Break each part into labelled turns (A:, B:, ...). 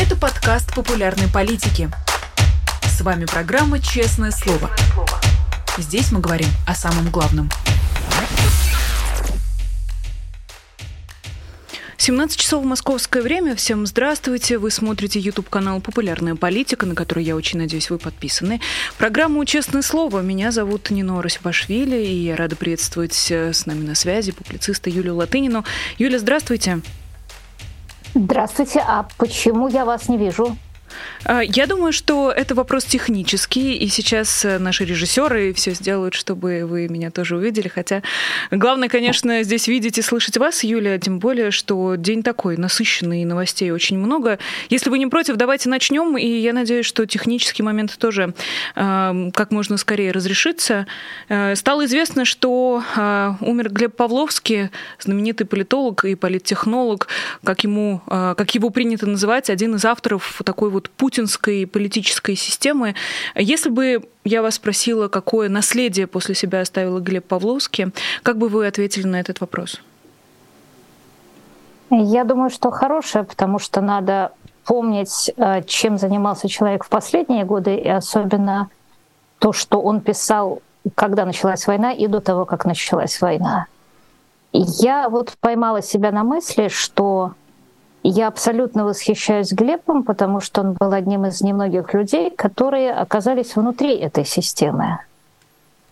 A: Это подкаст популярной политики. С вами программа «Честное слово». Здесь мы говорим о самом главном. 17 часов московское время. Всем здравствуйте. Вы смотрите YouTube-канал «Популярная политика», на который, я очень надеюсь, вы подписаны. Программу «Честное слово». Меня зовут Нино Расибашвили, и я рада приветствовать э, с нами на связи публициста Юлию Латынину. Юля, здравствуйте.
B: Здравствуйте. А почему я вас не вижу?
A: А, я думаю, что это вопрос технический, и сейчас э, наши режиссеры все сделают, чтобы вы меня тоже увидели. Хотя главное, конечно, здесь видеть и слышать вас, Юлия, тем более, что день такой насыщенный, новостей очень много. Если вы не против, давайте начнем, и я надеюсь, что технический момент тоже э, как можно скорее разрешится. Э, стало известно, что э, умер Глеб Павловский, знаменитый политолог и политтехнолог, как, ему, э, как его принято называть, один из авторов такой вот путинской политической системы. Если бы я вас спросила, какое наследие после себя оставил Глеб Павловский, как бы вы ответили на этот вопрос?
B: Я думаю, что хорошее, потому что надо помнить, э, чем занимался человек в последние годы, и особенно то, что он писал, когда началась война, и до того, как началась война. я вот поймала себя на мысли, что я абсолютно восхищаюсь Глебом, потому что он был одним из немногих людей, которые оказались внутри этой системы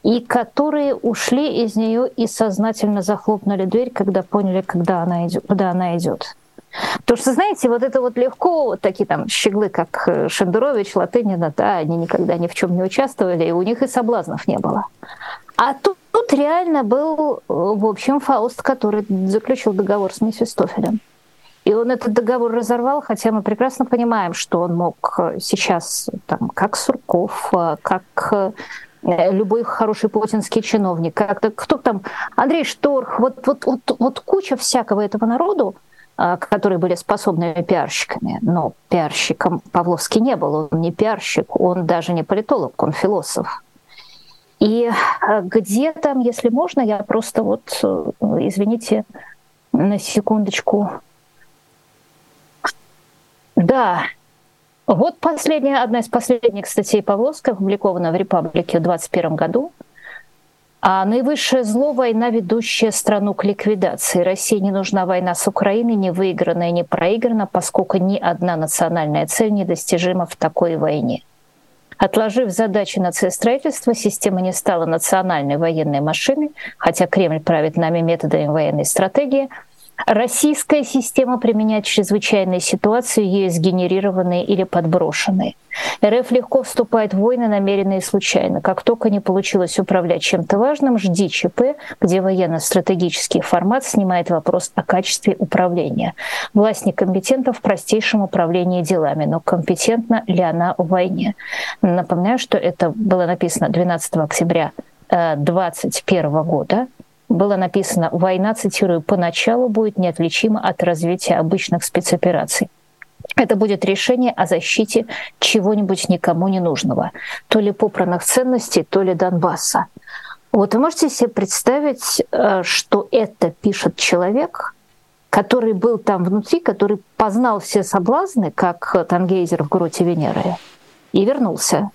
B: и которые ушли из нее и сознательно захлопнули дверь, когда поняли, когда она идет, куда она идет. Потому что, знаете, вот это вот легко, вот такие там щеглы, как э, Шендерович, Латынина, да, они никогда ни в чем не участвовали, и у них и соблазнов не было. А тут, тут реально был, э, в общем, Фауст, который заключил договор с Мефистофелем. И он этот договор разорвал, хотя мы прекрасно понимаем, что он мог э, сейчас, там, как Сурков, э, как э, любой хороший путинский чиновник, как кто там, Андрей Шторх, вот, вот, вот, вот куча всякого этого народу, которые были способными пиарщиками. Но пиарщиком Павловский не был, он не пиарщик, он даже не политолог, он философ. И где там, если можно, я просто вот, извините, на секундочку да. Вот последняя, одна из последних статей Павловского, опубликована в «Репаблике» в 2021 году. А наивысшее зло – война, ведущая страну к ликвидации. России не нужна война с Украиной, не выигранная, не проиграна, поскольку ни одна национальная цель недостижима в такой войне. Отложив задачи нацистроительства, система не стала национальной военной машиной, хотя Кремль правит нами методами военной стратегии – Российская система применяет чрезвычайные ситуации, ее сгенерированные или подброшенные. РФ легко вступает в войны, намеренно и случайно. Как только не получилось управлять чем-то важным, жди ЧП, где военно-стратегический формат снимает вопрос о качестве управления. Власть некомпетентна в простейшем управлении делами, но компетентна ли она в войне? Напоминаю, что это было написано 12 октября 2021 э, года было написано «Война, цитирую, поначалу будет неотличима от развития обычных спецопераций». Это будет решение о защите чего-нибудь никому не нужного, то ли попранных ценностей, то ли Донбасса. Вот вы можете себе представить, э, что это пишет человек, который был там внутри, который познал все соблазны, как Тангейзер в гроте Венеры, и вернулся.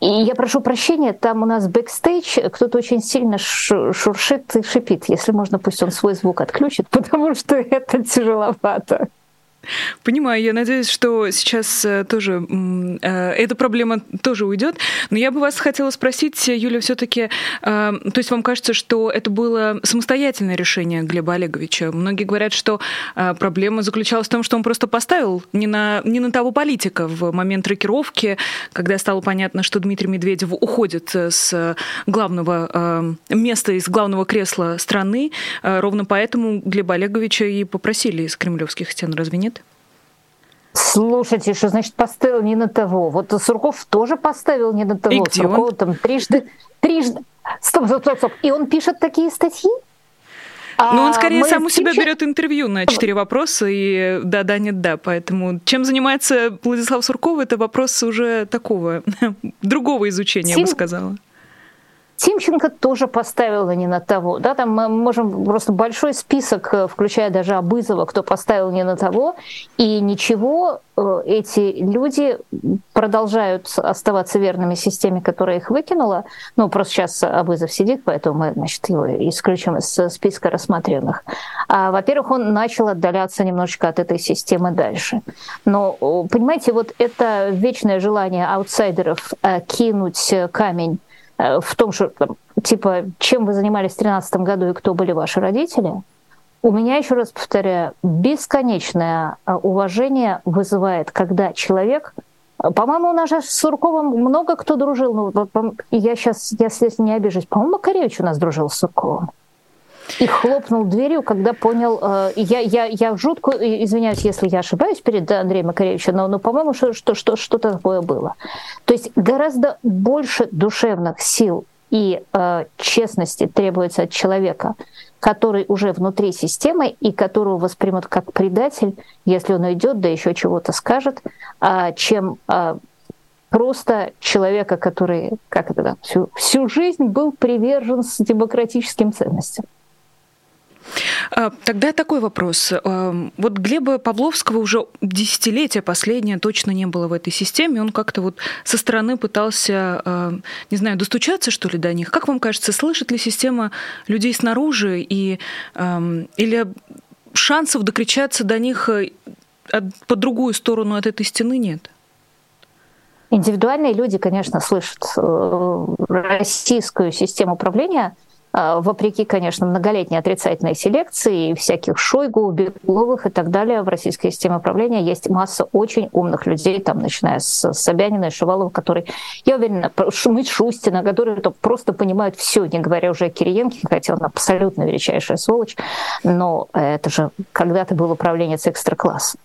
B: И я прошу прощения, там у нас бэкстейдж, кто-то очень сильно шуршит и шипит. Если можно, пусть он свой звук отключит, потому что это тяжеловато.
A: Понимаю, я надеюсь, что сейчас э, тоже э, эта проблема тоже уйдет. Но я бы вас хотела спросить, Юля, все-таки, э, то есть вам кажется, что это было самостоятельное решение Глеба Олеговича? Многие говорят, что проблема заключалась в том, что он просто поставил не на, не на того политика в момент рокировки, когда стало понятно, что Дмитрий Медведев уходит с главного места, из главного кресла страны. Ровно поэтому Глеба Олеговича и попросили из кремлевских стен, разве нет?
B: Слушайте, что значит поставил не на того? Вот Сурков тоже поставил не на того. И где Сурков он? там трижды, трижды. Стоп, стоп, стоп, стоп. И он пишет такие статьи?
A: Ну, он скорее а, сам у себя берет интервью на четыре вопроса и да, да, нет, да. Поэтому чем занимается Владислав Сурков, это вопрос уже такого другого изучения, Сим... я бы сказала.
B: Тимченко тоже поставила не на того. Да, там мы можем просто большой список, э, включая даже Абызова, кто поставил не на того. И ничего, э, эти люди продолжают оставаться верными системе, которая их выкинула. Ну, просто сейчас Абызов сидит, поэтому мы, значит, его исключим из списка рассматриваемых. А, во-первых, он начал отдаляться немножечко от этой системы дальше. Но, понимаете, вот это вечное желание аутсайдеров э, кинуть камень Э, в том, что, типа, чем вы занимались в 2013 году и кто были ваши родители, у меня, еще раз повторяю, бесконечное э, уважение вызывает, когда человек э, по-моему, у нас же с Сурковым много кто дружил. Ну, я сейчас, я здесь не обижусь. По-моему, Макаревич у нас дружил с Сурковым. И хлопнул дверью, когда понял... я, я, я жутко извиняюсь, если я ошибаюсь перед Андреем Макаревичем, но, но по-моему, что, что, что, что-то такое было. То есть гораздо больше душевных сил и э, честности требуется от человека, который уже внутри системы и которого воспримут как предатель, если он уйдет, да еще чего-то скажет, э, чем э, просто человека, который как это, всю, всю жизнь был привержен с демократическим ценностям.
A: А, тогда такой вопрос. А, вот Глеба Павловского уже десятилетия последнее точно не было в этой системе. Он как-то вот со стороны пытался, а, не знаю, достучаться, что ли, до них. Как вам кажется, слышит ли система людей снаружи и, или шансов докричаться до них по другую сторону от этой стены нет?
B: Индивидуальные люди, конечно, слышат э, российскую систему управления – вопреки, конечно, многолетней отрицательной селекции, всяких Шойгу, Бегловых и так далее, в российской системе управления есть масса очень умных людей, там, начиная с Собянина и Шувалова, которые, я уверена, Шустина, которые просто понимают все, не говоря уже о Кириенке, хотя он абсолютно величайшая сволочь, но это же когда-то было управление с экстра-классом.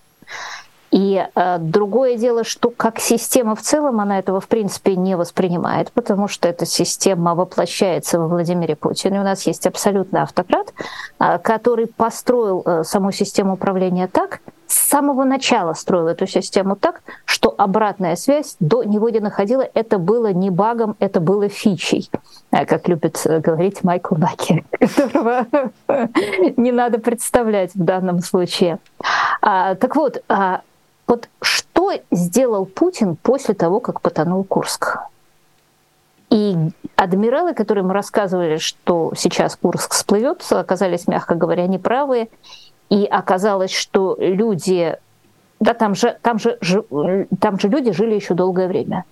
B: И э, другое дело, что как система в целом, она этого в принципе не воспринимает, потому что эта система воплощается во Владимире Путине. У нас есть абсолютный автократ, э, который построил э, саму систему управления так, с самого начала строил эту систему так, что обратная связь до него не находила. Это было не багом, это было фичей, э, как любит э, говорить Майкл Баки, которого не надо представлять в данном случае. А, так вот, а, вот что сделал Путин после того, как потонул Курск? И адмиралы, которые мы рассказывали, что сейчас Курск всплывет, оказались, мягко говоря, неправы. И оказалось, что люди, да, там же, там же, там же люди жили еще долгое время.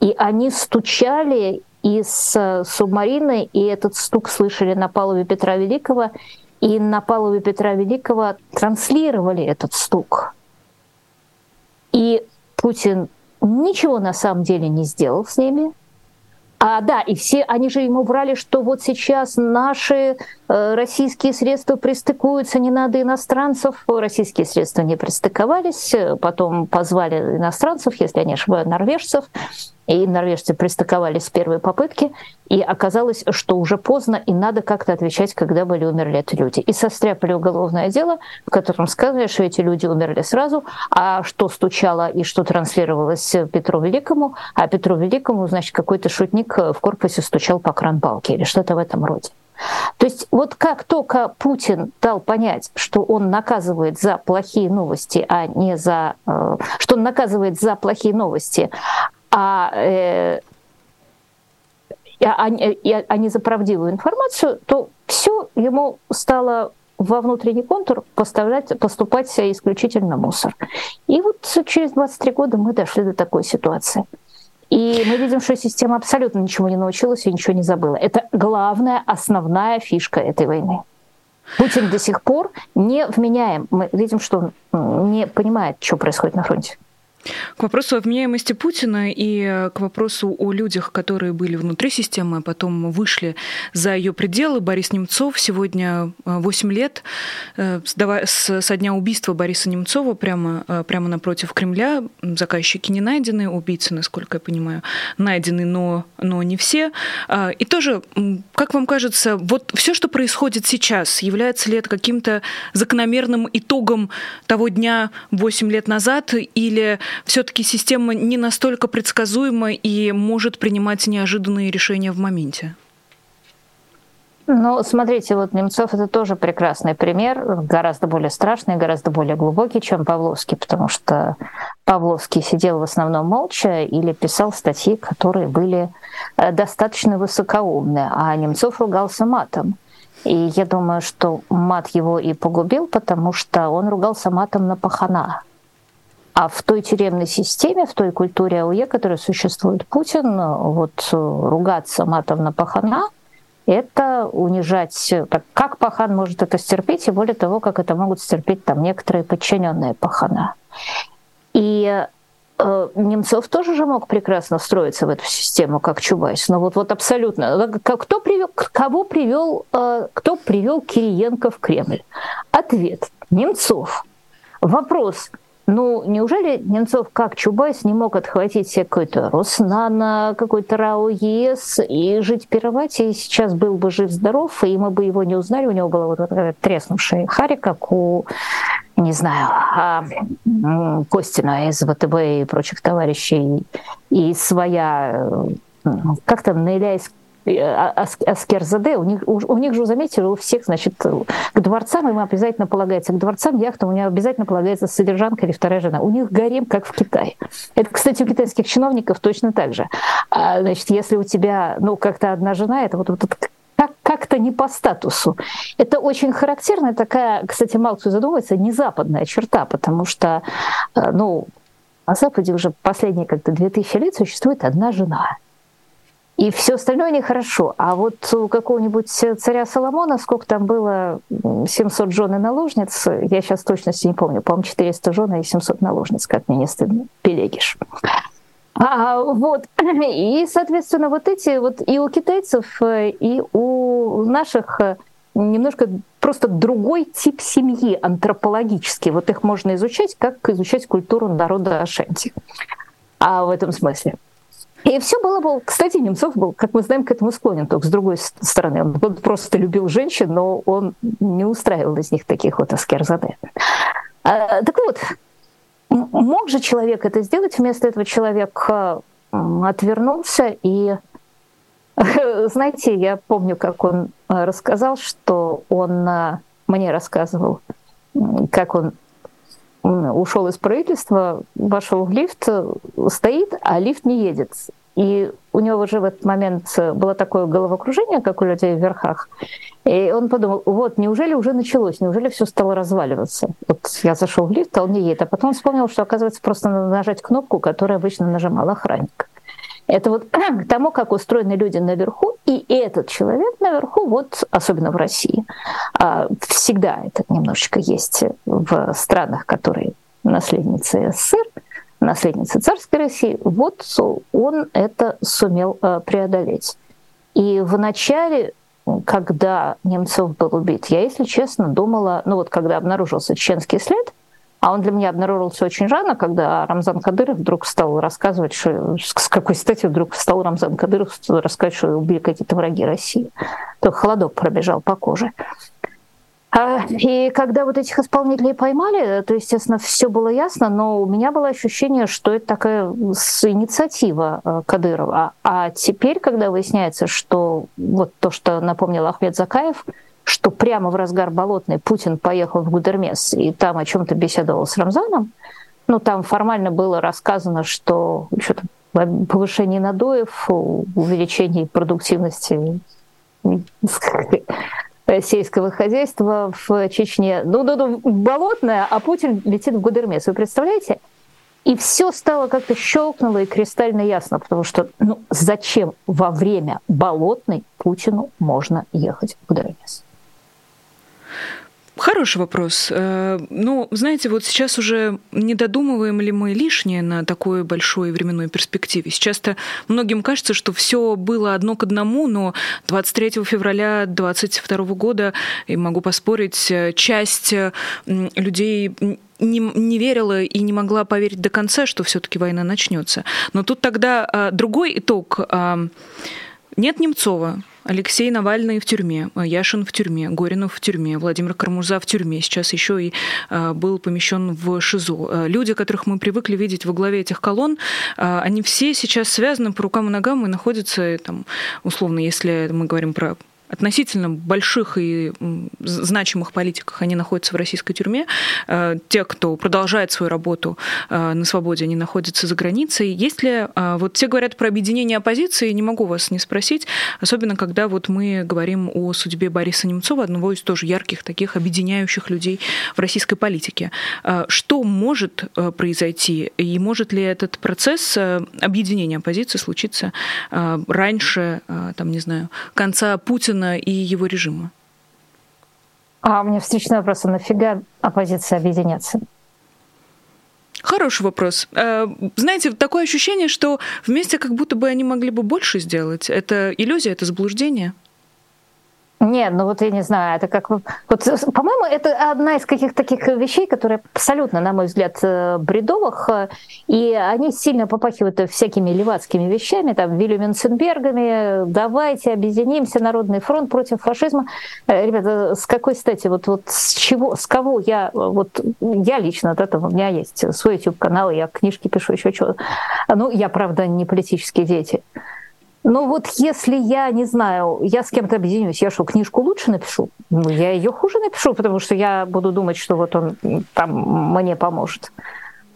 B: И они стучали из субмарины, и этот стук слышали на палубе Петра Великого, и на палубе Петра Великого транслировали этот стук. И Путин ничего на самом деле не сделал с ними. А, да, и все, они же ему врали, что вот сейчас наши российские средства пристыкуются, не надо иностранцев. Российские средства не пристыковались, потом позвали иностранцев, если я не ошибаюсь, норвежцев и норвежцы пристыковались с первой попытки, и оказалось, что уже поздно, и надо как-то отвечать, когда были умерли эти люди. И состряпали уголовное дело, в котором сказали, что эти люди умерли сразу, а что стучало и что транслировалось Петру Великому, а Петру Великому, значит, какой-то шутник в корпусе стучал по кран-балке или что-то в этом роде. То есть вот как только Путин дал понять, что он наказывает за плохие новости, а не за... Э, что он наказывает за плохие новости, а, э, а, а, а не за правдивую информацию, то все ему стало во внутренний контур поставлять, поступать исключительно мусор. И вот через 23 года мы дошли до такой ситуации. И мы видим, что система абсолютно ничего не научилась и ничего не забыла. Это главная, основная фишка этой войны. Путин до сих пор не вменяем. Мы видим, что он не понимает, что происходит на фронте.
A: К вопросу о вменяемости Путина и э, к вопросу о людях, которые были внутри системы, а потом вышли за ее пределы. Борис Немцов сегодня 8 э, лет э, со дня убийства Бориса Немцова прямо, прямо напротив Кремля. Заказчики не найдены, убийцы, насколько я понимаю, найдены, но, но не все. А, и тоже, как вам кажется, вот все, что происходит сейчас, является ли это каким-то закономерным итогом того дня 8 лет назад или все-таки система не настолько предсказуема и может принимать неожиданные решения в моменте?
B: Ну, смотрите, вот Немцов это тоже прекрасный пример, гораздо более страшный, гораздо более глубокий, чем Павловский, потому что Павловский сидел в основном молча или писал статьи, которые были э, достаточно высокоумные, а Немцов ругался матом. И я думаю, что мат его и погубил, потому что он ругался матом на пахана. А в той тюремной системе, в той культуре АУЕ, которая существует Путин, вот ругаться матом на пахана – это унижать, как пахан может это стерпеть, и более того, как это могут стерпеть там некоторые подчиненные пахана. И э, Немцов тоже же мог прекрасно встроиться в эту систему, как Чубайс. Но вот, вот абсолютно. Кто привел, кого привел, э, кто привел Кириенко в Кремль? Ответ. Немцов. Вопрос. Ну, неужели Немцов, как Чубайс, не мог отхватить себе какой-то Роснано, какой-то РАО ЕС и жить пировать, и сейчас был бы жив-здоров, и мы бы его не узнали, у него была вот такая треснувшая харя, как у, не знаю, а, Костина из ВТБ и прочих товарищей, и своя как там, Наиляйск Аскерзаде, у них, у, у них же, заметьте, у всех, значит, к дворцам им обязательно полагается, к дворцам яхта у них обязательно полагается содержанка или вторая жена. У них гарем, как в Китае. Это, кстати, у китайских чиновников точно так же. А, значит, если у тебя, ну, как-то одна жена, это вот, вот как, как-то не по статусу. Это очень характерная такая, кстати, мало задумывается, не западная черта, потому что, э, ну, на Западе уже последние как-то 2000 лет существует одна жена – и все остальное нехорошо. А вот у какого-нибудь царя Соломона, сколько там было, 700 жен и наложниц, я сейчас точности не помню, по-моему, 400 жен и 700 наложниц, как мне не стыдно, Пелегиш. А, вот. И, соответственно, вот эти вот и у китайцев, и у наших немножко просто другой тип семьи антропологический. Вот их можно изучать, как изучать культуру народа Ашанти. А в этом смысле. И все было бы... Кстати, Немцов был, как мы знаем, к этому склонен, только с другой стороны. Он просто любил женщин, но он не устраивал из них таких вот аскерзаде. А, так вот, мог же человек это сделать? Вместо этого человек а, отвернулся и знаете, я помню, как он а, рассказал, что он а, мне рассказывал, как он ушел из правительства, вошел в лифт, стоит, а лифт не едет. И у него уже в этот момент было такое головокружение, как у людей в верхах. И он подумал, вот, неужели уже началось, неужели все стало разваливаться? Вот я зашел в лифт, а он не едет. А потом вспомнил, что, оказывается, просто надо нажать кнопку, которую обычно нажимал охранник. Это вот к тому, как устроены люди наверху, и этот человек наверху, вот особенно в России, а, всегда это немножечко есть в странах, которые наследницы СССР, наследницы царской России, вот он это сумел а, преодолеть. И в начале когда Немцов был убит, я, если честно, думала, ну вот когда обнаружился чеченский след, а он для меня обнаружился очень рано, когда Рамзан Кадыров вдруг стал рассказывать, что с какой стати вдруг стал Рамзан Кадыров рассказывать, что убили какие-то враги России. То холодок пробежал по коже. А, и когда вот этих исполнителей поймали, то, естественно, все было ясно, но у меня было ощущение, что это такая инициатива э, Кадырова. А теперь, когда выясняется, что вот то, что напомнил Ахмед Закаев, что прямо в разгар болотной Путин поехал в Гудермес и там о чем-то беседовал с Рамзаном. Ну, там формально было рассказано, что что-то повышение надоев, увеличение продуктивности сельского хозяйства в Чечне. Ну, ну, ну, болотная, а Путин летит в Гудермес. Вы представляете? И все стало как-то щелкнуло и кристально ясно, потому что ну, зачем во время болотной Путину можно ехать в Гудермес?
A: Хороший вопрос. Э, ну, знаете, вот сейчас уже не додумываем ли мы лишнее на такой большой временной перспективе? Сейчас-то многим кажется, что все было одно к одному, но 23 февраля 2022 года, и могу поспорить, э, часть людей не, не верила и не могла поверить до конца, что все-таки война начнется. Но тут тогда а, другой итог. А, нет Немцова, Алексей Навальный в тюрьме, Яшин в тюрьме, Горинов в тюрьме, Владимир Кармурза в тюрьме, сейчас еще и э, был помещен в ШИЗО. Э, люди, которых мы привыкли видеть во главе этих колонн, э, они все сейчас связаны по рукам и ногам и находятся, там, условно, если мы говорим про относительно больших и значимых политиках, они находятся в российской тюрьме. Э, те, кто продолжает свою работу э, на свободе, они находятся за границей. Есть ли... Э, вот все говорят про объединение оппозиции, не могу вас не спросить, особенно когда вот мы говорим о судьбе Бориса Немцова, одного из тоже ярких таких объединяющих людей в российской политике. Что может произойти? И может ли этот процесс объединения оппозиции случиться раньше, там, не знаю, конца Путина Путина и его режима?
B: А у меня встречный вопрос, а нафига оппозиция объединяться?
A: Хороший вопрос. Э, знаете, такое ощущение, что вместе как будто бы они могли бы больше сделать. Это иллюзия, это заблуждение.
B: Нет, ну вот я не знаю, это как... Вот, по-моему, это одна из каких-то таких вещей, которые абсолютно, на мой взгляд, э, бредовых, э, и они сильно попахивают всякими левацкими вещами, там, Вильяминсенбергами, давайте объединимся, Народный фронт против фашизма. Э, ребята, с какой стати, вот, вот с чего, с кого я, вот я лично от этого, у меня есть свой YouTube-канал, я книжки пишу, еще что Ну, я, правда, не политический деятель. Ну вот если я, не знаю, я с кем-то объединюсь, я что, книжку лучше напишу? Ну, я ее хуже напишу, потому что я буду думать, что вот он там мне поможет.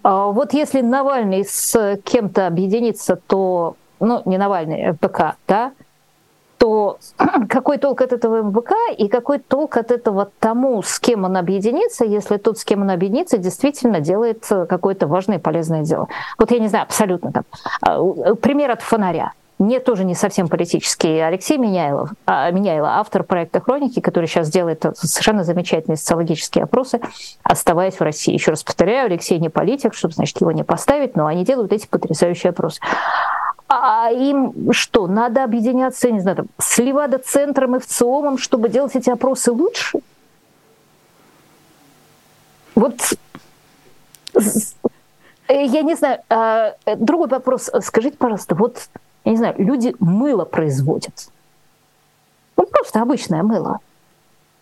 B: А вот если Навальный с кем-то объединится, то, ну, не Навальный, МПК, а да, то какой толк от этого МВК и какой толк от этого тому, с кем он объединится, если тот, с кем он объединится, действительно делает какое-то важное и полезное дело. Вот я не знаю, абсолютно там. А, пример от фонаря не тоже не совсем политический Алексей Меняйлов, а, Меняйло, автор проекта «Хроники», который сейчас делает совершенно замечательные социологические опросы, оставаясь в России. Еще раз повторяю, Алексей не политик, чтобы, значит, его не поставить, но они делают эти потрясающие опросы. А им что, надо объединяться, не знаю, там, с Левада-центром и ВЦИОМом, чтобы делать эти опросы лучше? Вот я не знаю, а, другой вопрос. Скажите, пожалуйста, вот я не знаю, люди мыло производят. Ну, просто обычное мыло.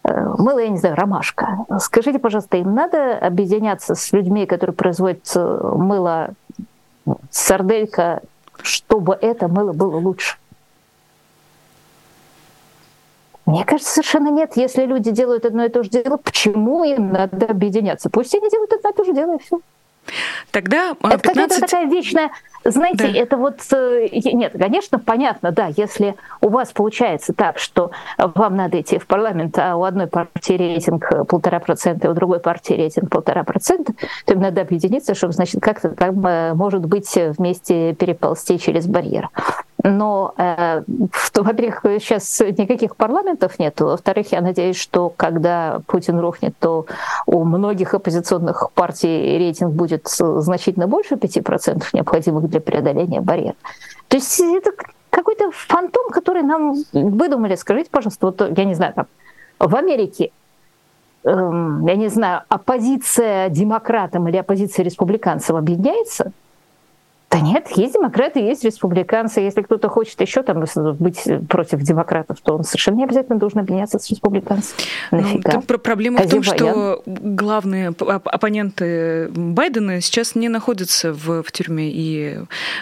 B: Э, мыло, я не знаю, ромашка. Скажите, пожалуйста, им надо объединяться с людьми, которые производят э, мыло сарделька, чтобы это мыло было лучше? Мне кажется, совершенно нет. Если люди делают одно и то же дело, почему им надо объединяться? Пусть они делают одно и то же дело, и все.
A: Тогда
B: 15... Это какая-то такая вечная знаете, да. это вот... Э, нет, конечно, понятно, да, если у вас получается так, что вам надо идти в парламент, а у одной партии рейтинг полтора процента, у другой партии рейтинг полтора процента, то им надо объединиться, чтобы, значит, как-то там, э, может быть, вместе переползти через барьер. Но, э, во-первых, сейчас никаких парламентов нет. Во-вторых, я надеюсь, что когда Путин рухнет, то у многих оппозиционных партий рейтинг будет значительно больше 5% необходимых для преодоления барьера. То есть это какой-то фантом, который нам выдумали. Скажите, пожалуйста, вот я не знаю, там в Америке эм, я не знаю, оппозиция демократам или оппозиция республиканцам объединяется, да нет, есть демократы, есть республиканцы. Если кто-то хочет еще там быть против демократов, то он совершенно не обязательно должен объединяться с республиканцами.
A: Ну, проблема в том, что главные оппоненты Байдена сейчас не находятся в, в тюрьме, и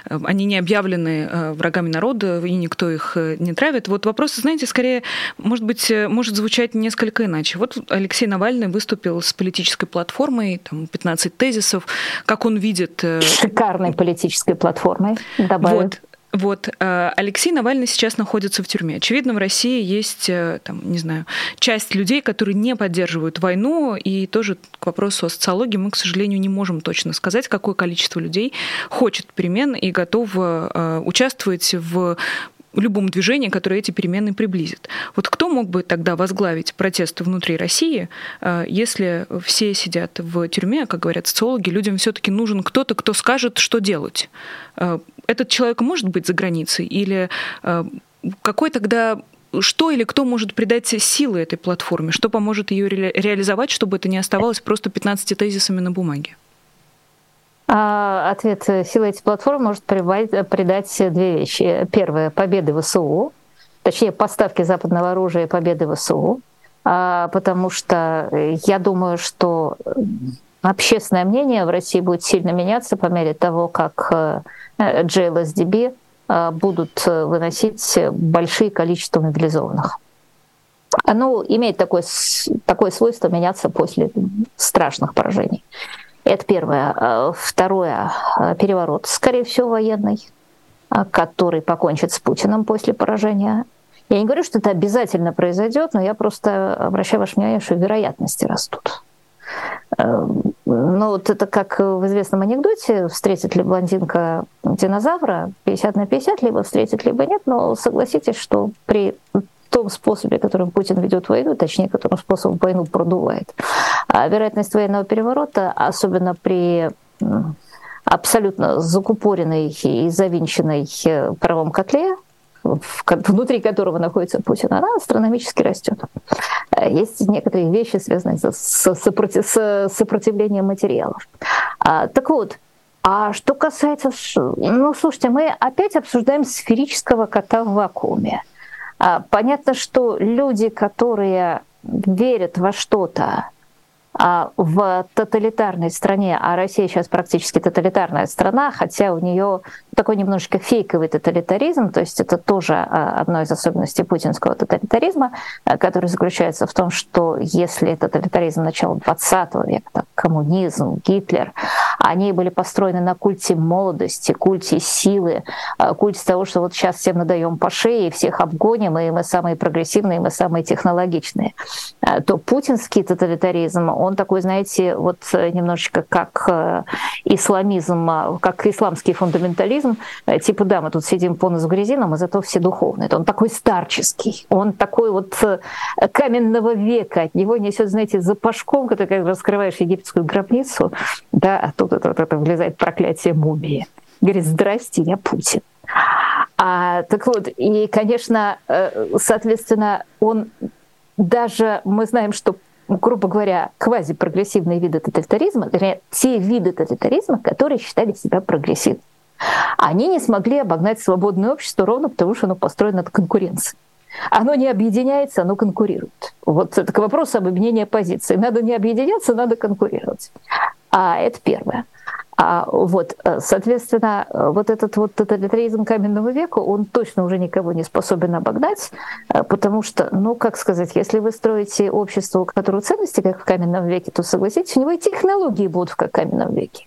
A: э, они не объявлены э, врагами народа, и никто их э, не травит. Вот вопрос, знаете, скорее, может быть, может звучать несколько иначе. Вот Алексей Навальный выступил с политической платформой, там, 15 тезисов, как он видит...
B: Шикарной политической политической платформой, добавлю.
A: Вот. Вот, э, Алексей Навальный сейчас находится в тюрьме. Очевидно, в России есть, э, там, не знаю, часть людей, которые не поддерживают войну, и тоже к вопросу о социологии мы, к сожалению, не можем точно сказать, какое количество людей хочет перемен и готово э, участвовать в любом движении, которое эти перемены приблизит. Вот кто мог бы тогда возглавить протесты внутри России, э, если все сидят в тюрьме, как говорят социологи, людям все-таки нужен кто-то, кто скажет, что делать. Э, этот человек может быть за границей или э, какой тогда что или кто может придать силы этой платформе? Что поможет ее ре реализовать, чтобы это не оставалось просто 15 тезисами на бумаге?
B: А, ответ э, сила этой платформы может придать две вещи. Первое — победы ВСУ, точнее, поставки западного оружия и победы ВСУ, а, потому что э, я думаю, что общественное мнение в России будет сильно меняться по мере того, как JLSDB э, будут выносить большие количества мобилизованных. оно имеет такое, такое свойство меняться после страшных поражений. Это первое. Э, второе. Э, переворот, скорее всего, военный, э, который покончит с Путиным после поражения. Я не говорю, что это обязательно произойдет, но я просто обращаю ваше внимание, что вероятности растут. Ну, вот это как в известном анекдоте, встретит ли блондинка динозавра 50 на 50, либо встретит, либо нет, но согласитесь, что при том способе, которым Путин ведет войну, точнее, которым способом войну продувает. А вероятность военного переворота, особенно при абсолютно закупоренной и завинченной э, правом котле, внутри которого находится Путин, она астрономически растет. Э, есть некоторые вещи, связанные с, с сопротивлением материалов. А, так вот, а что касается... Ну, слушайте, мы опять обсуждаем сферического кота в вакууме. А, понятно, что люди, которые верят во что-то, в тоталитарной стране, а Россия сейчас практически тоталитарная страна, хотя у нее такой немножечко фейковый тоталитаризм, то есть это тоже а, одна из особенностей путинского тоталитаризма, а, который заключается в том, что если тоталитаризм начала 20 века, так, коммунизм, Гитлер, они были построены на культе молодости, культе силы, культе того, что вот сейчас всем надаем по шее, и всех обгоним, и мы самые прогрессивные, и мы самые технологичные, то путинский тоталитаризм, он такой, знаете, вот немножечко как э, исламизм, как исламский фундаментализм, э, типа, да, мы тут сидим по нос в грязи, но мы зато все духовные. Он такой старческий, он такой вот э, каменного века, от него несет, знаете, запашком, когда как раскрываешь египетскую гробницу, да, а тут это, это, это влезает проклятие мумии. Говорит, здрасте, я Путин. А, так вот, и, конечно, э, соответственно, он даже, мы знаем, что грубо говоря, квазипрогрессивные виды тоталитаризма, вернее, те виды тоталитаризма, которые считали себя прогрессивными. Они не смогли обогнать свободное общество ровно потому, что оно построено на конкуренции. Оно не объединяется, оно конкурирует. Вот это к вопросу об объединении позиций. Надо не объединяться, надо конкурировать. А это первое. А вот, э, соответственно, вот этот вот тоталитаризм каменного века, он точно уже никого не способен обогнать, э, потому что, ну, как сказать, если вы строите общество, у которого ценности, как в каменном веке, то, согласитесь, у него и технологии будут как в каменном веке.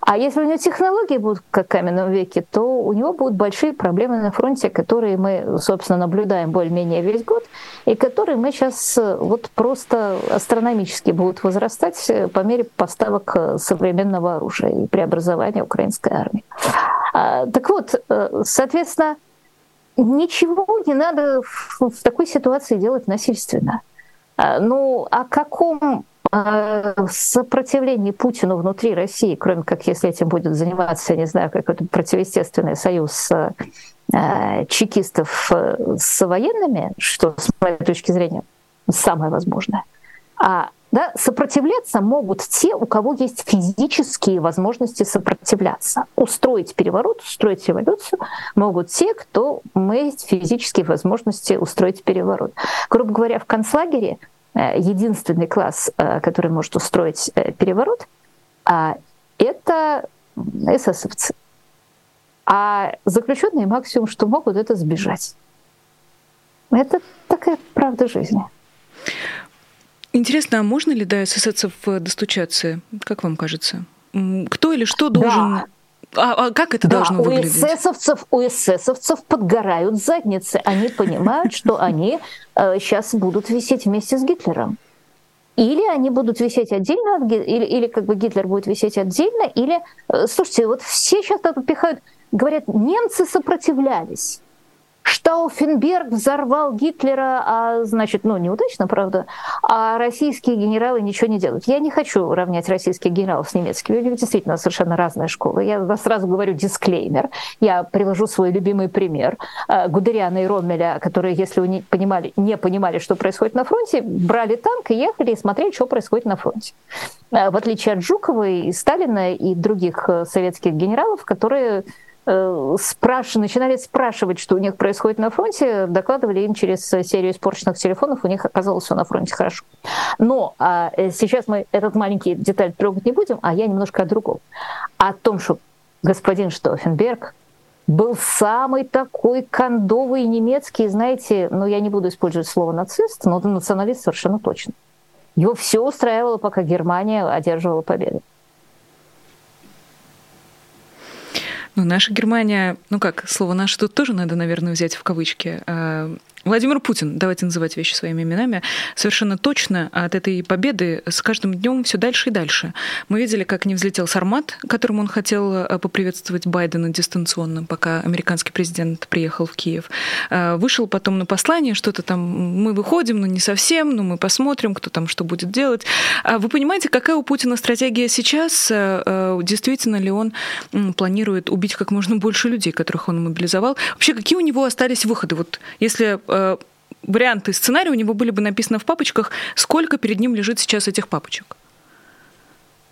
B: А если у него технологии будут как в каменном веке, то у него будут большие проблемы на фронте, которые мы, собственно, наблюдаем более-менее весь год, и которые мы сейчас э, вот просто астрономически будут возрастать по мере поставок современного оружия преобразования украинской армии. А, так вот, э, соответственно, ничего не надо в такой ситуации делать насильственно. А, ну, о каком а, сопротивлении Путину внутри России, кроме как если этим будет заниматься, я не знаю, какой-то противоестественный союз чекистов э, с военными, что, с моей точки зрения, самое возможное. А да, сопротивляться могут те, у кого есть физические возможности сопротивляться. Устроить переворот, устроить революцию могут те, кто имеет физические возможности устроить переворот. Грубо говоря, в концлагере э, единственный класс, э, который может устроить э, переворот, а, это эсэсовцы. А заключенные максимум, что могут, это сбежать. Это такая правда жизни.
A: Интересно, а можно ли до эсэсовцев достучаться? Как вам кажется? Кто или что должен... Да. А, а как это да, должно выглядеть?
B: У эсэсовцев, у эсэсовцев подгорают задницы. Они понимают, что они э, сейчас будут висеть вместе с Гитлером. Или они будут висеть отдельно, от, или, или как бы Гитлер будет висеть отдельно, или... Э, слушайте, вот все сейчас так пихают, говорят, немцы сопротивлялись. Штауфенберг взорвал Гитлера, а значит, ну, неудачно, правда, а российские генералы ничего не делают. Я не хочу равнять российских генералов с немецкими. У них действительно совершенно разная школа. Я сразу говорю дисклеймер. Я привожу свой любимый пример. А, Гудериана и Роммеля, которые, если вы не понимали, не понимали, что происходит на фронте, брали танк и ехали и смотрели, что происходит на фронте. А, в отличие от Жукова и Сталина и других э, советских генералов, которые спраш... начинали спрашивать, что у них происходит на фронте, докладывали им через серию испорченных телефонов, у них оказалось все на фронте хорошо. Но а, э, сейчас мы этот маленький деталь трогать не будем, а я немножко о другом. О том, что господин Штофенберг был самый такой кондовый немецкий, знаете, ну я не буду использовать слово нацист, но националист совершенно точно. Его все устраивало, пока Германия одерживала победу.
A: Ну, наша Германия, ну как, слово «наша» тут тоже надо, наверное, взять в кавычки. Владимир Путин, давайте называть вещи своими именами, совершенно точно от этой победы с каждым днем все дальше и дальше. Мы видели, как не взлетел Сармат, которым он хотел э, поприветствовать Байдена дистанционно, пока американский президент приехал в Киев. Э, вышел потом на послание, что-то там, мы выходим, но не совсем, но мы посмотрим, кто там что будет делать. А вы понимаете, какая у Путина стратегия сейчас? Э, действительно ли он планирует убить как можно больше людей, которых он мобилизовал? Вообще, какие у него остались выходы? Вот если варианты сценария у него были бы написаны в папочках, сколько перед ним лежит сейчас этих папочек?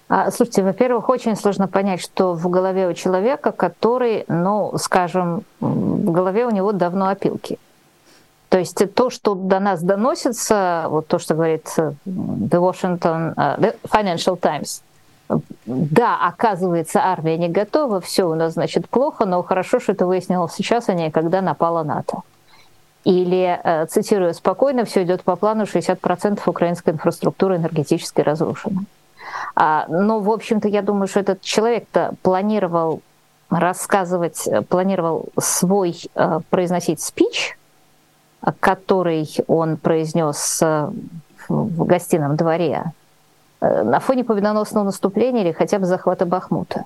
B: А, слушайте, во-первых, очень сложно понять, что в голове у человека, который, ну, скажем, в голове у него давно опилки. То есть то, что до нас доносится, вот то, что говорит э, The Washington, uh, The Financial Times, да, оказывается, армия не готова, все у нас, значит, плохо, но хорошо, что это выяснилось сейчас, а не когда напала НАТО. Или, э, цитирую, спокойно все идет по плану, 60% украинской инфраструктуры энергетически разрушено. А, но, в общем-то, я думаю, что этот человек-то планировал рассказывать, э, планировал свой э, произносить спич, который он произнес в гостином дворе на фоне победоносного наступления или хотя бы захвата Бахмута.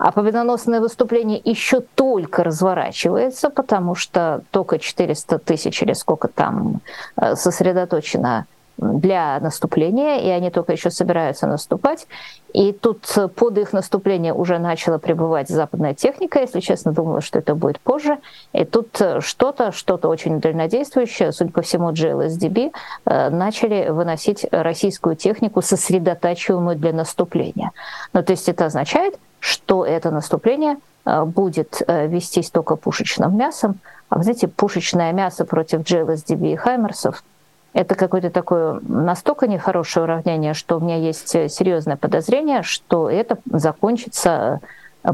B: А победоносное выступление еще только разворачивается, потому что только 400 тысяч или сколько там э, сосредоточено для наступления, и они только еще собираются наступать. И тут под их наступление уже начала прибывать западная техника. Если честно, думала, что это будет позже. И тут что-то, что-то очень дальнодействующее, судя по всему, GLSDB, э, начали выносить российскую технику, сосредотачиваемую для наступления. Ну, то есть это означает, что это наступление э, будет э, вестись только пушечным мясом. А вы знаете, пушечное мясо против GLSDB и Хаймерсов – это какое-то такое настолько нехорошее уравнение, что у меня есть э, серьезное подозрение, что это закончится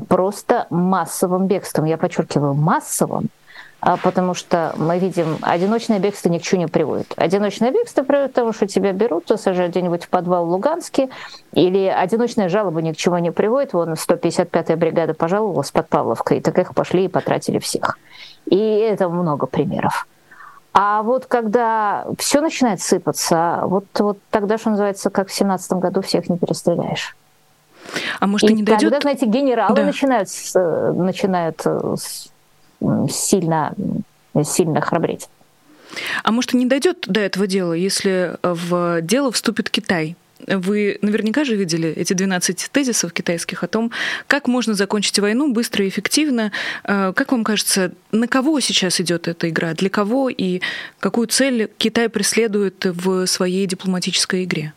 B: просто массовым бегством. Я подчеркиваю, массовым, а, потому что мы видим, одиночное бегство ни к чему не приводит. Одиночное бегство приводит к тому, что тебя берут, сажают где-нибудь в подвал в Луганске, или одиночная жалоба ни к чему не приводит. Вон 155-я бригада пожаловалась под Павловкой, и так их пошли и потратили всех. И это много примеров. А вот когда все начинает сыпаться, вот, вот тогда, что называется, как в семнадцатом году, всех не перестреляешь.
A: А может, и, и не дойдет...
B: Тогда, знаете, генералы да. начинают, начинают сильно, сильно храбреть.
A: А может, и не дойдет до этого дела, если в дело вступит Китай? Вы наверняка же видели эти 12 тезисов китайских о том, как можно закончить войну быстро и эффективно. Э, как вам кажется, на кого сейчас идет эта игра? Для кого и какую цель Китай преследует в своей дипломатической игре?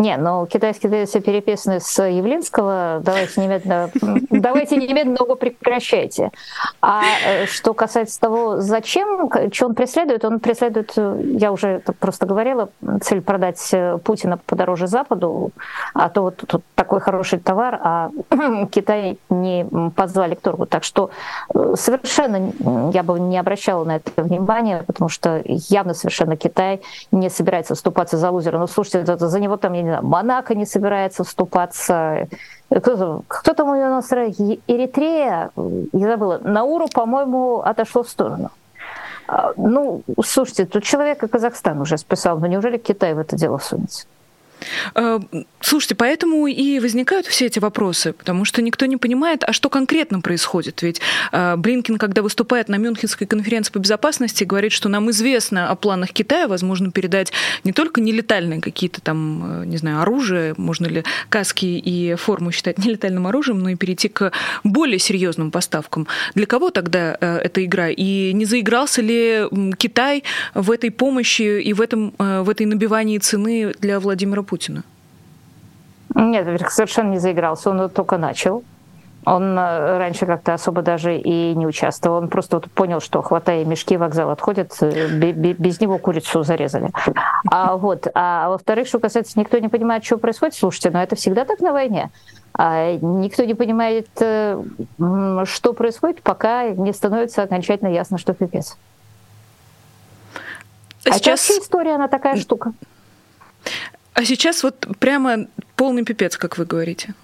B: Не, ну китайские тезисы переписаны с Явлинского. Давайте немедленно, давайте немедленно его прекращайте. А э, что касается того, зачем, что он преследует, он преследует, я уже просто говорила, цель продать э, Путина подороже Западу, а то вот тут такой хороший товар, а Китай не позвали к торгу. Так что э, совершенно я бы не обращала на это внимания, потому что явно совершенно Китай не собирается вступаться за лузера. Ну, слушайте, за него там, я не знаю, Монако не собирается вступаться. Кто, там у нас? Эритрея, я забыла. Науру, по-моему, отошло в сторону. А, ну, слушайте, тут человек и Казахстан уже списал, но неужели Китай в это дело сунется?
A: Э, слушайте, поэтому и возникают все эти вопросы, потому что никто не понимает, а что конкретно происходит. Ведь э, Блинкин, когда выступает на Мюнхенской конференции по безопасности, говорит, что нам известно о планах Китая, возможно, передать не только нелетальные какие-то там, э, не знаю, оружие, можно ли каски и форму считать нелетальным оружием, но и перейти к более серьезным поставкам. Для кого тогда эта игра? И не заигрался ли Китай в этой помощи и в, этом, в этой набивании цены для Владимира Путина?
B: Нет, совершенно не заигрался, он только начал. Он э, раньше как-то особо даже и не участвовал. Он просто вот понял, что хватая мешки, вокзал отходит, э, без него курицу зарезали. А вот, а во-вторых, что касается, никто не понимает, что происходит. Слушайте, но это всегда так на войне. А никто не понимает, э, что происходит, пока не становится окончательно ясно, что пипец. А сейчас... вообще история, она такая штука.
A: А сейчас вот прямо полный пипец, как вы говорите.